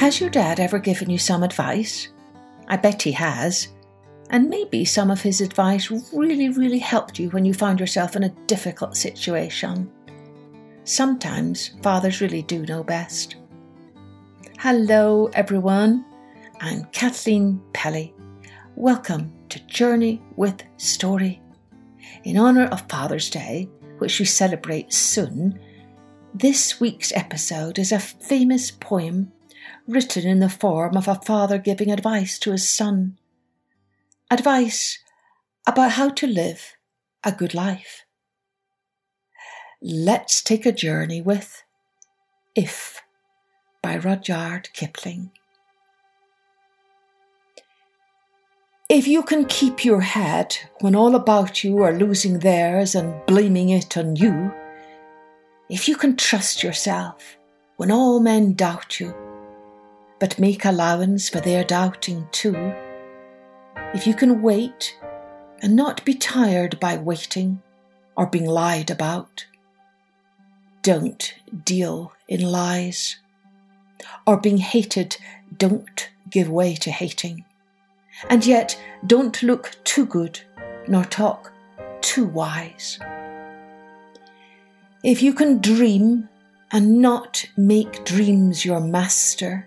Has your dad ever given you some advice? I bet he has. And maybe some of his advice really, really helped you when you found yourself in a difficult situation. Sometimes fathers really do know best. Hello, everyone. I'm Kathleen Pelley. Welcome to Journey with Story. In honour of Father's Day, which we celebrate soon, this week's episode is a famous poem written in the form of a father giving advice to his son. Advice about how to live a good life. Let's take a journey with If by Rudyard Kipling. If you can keep your head when all about you are losing theirs and blaming it on you, if you can trust yourself when all men doubt you, but make allowance for their doubting too. If you can wait and not be tired by waiting or being lied about, don't deal in lies. Or being hated, don't give way to hating. And yet, don't look too good nor talk too wise. If you can dream and not make dreams your master,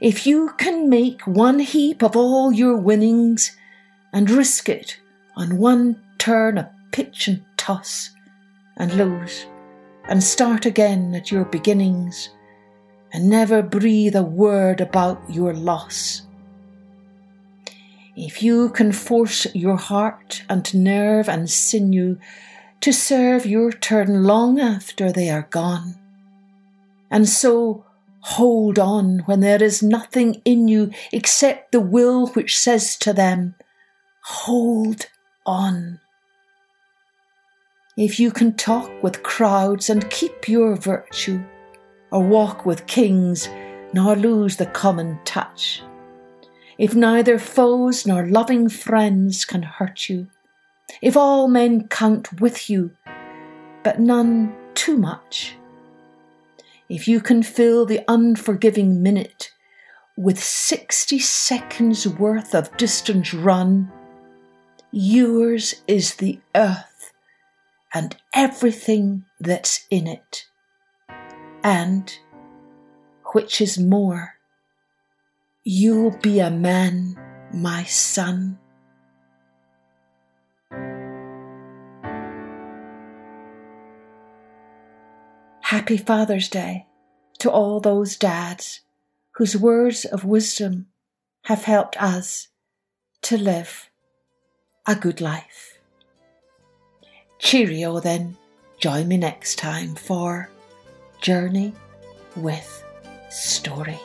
If you can make one heap of all your winnings and risk it on one turn of pitch and toss and lose and start again at your beginnings and never breathe a word about your loss. If you can force your heart and nerve and sinew to serve your turn long after they are gone, and so Hold on when there is nothing in you except the will which says to them, Hold on. If you can talk with crowds and keep your virtue, or walk with kings nor lose the common touch, if neither foes nor loving friends can hurt you, if all men count with you, but none too much, if you can fill the unforgiving minute with 60 seconds worth of distance run, yours is the earth and everything that's in it. And, which is more, you'll be a man, my son. Happy Father's Day to all those dads whose words of wisdom have helped us to live a good life. Cheerio then. Join me next time for Journey with Story.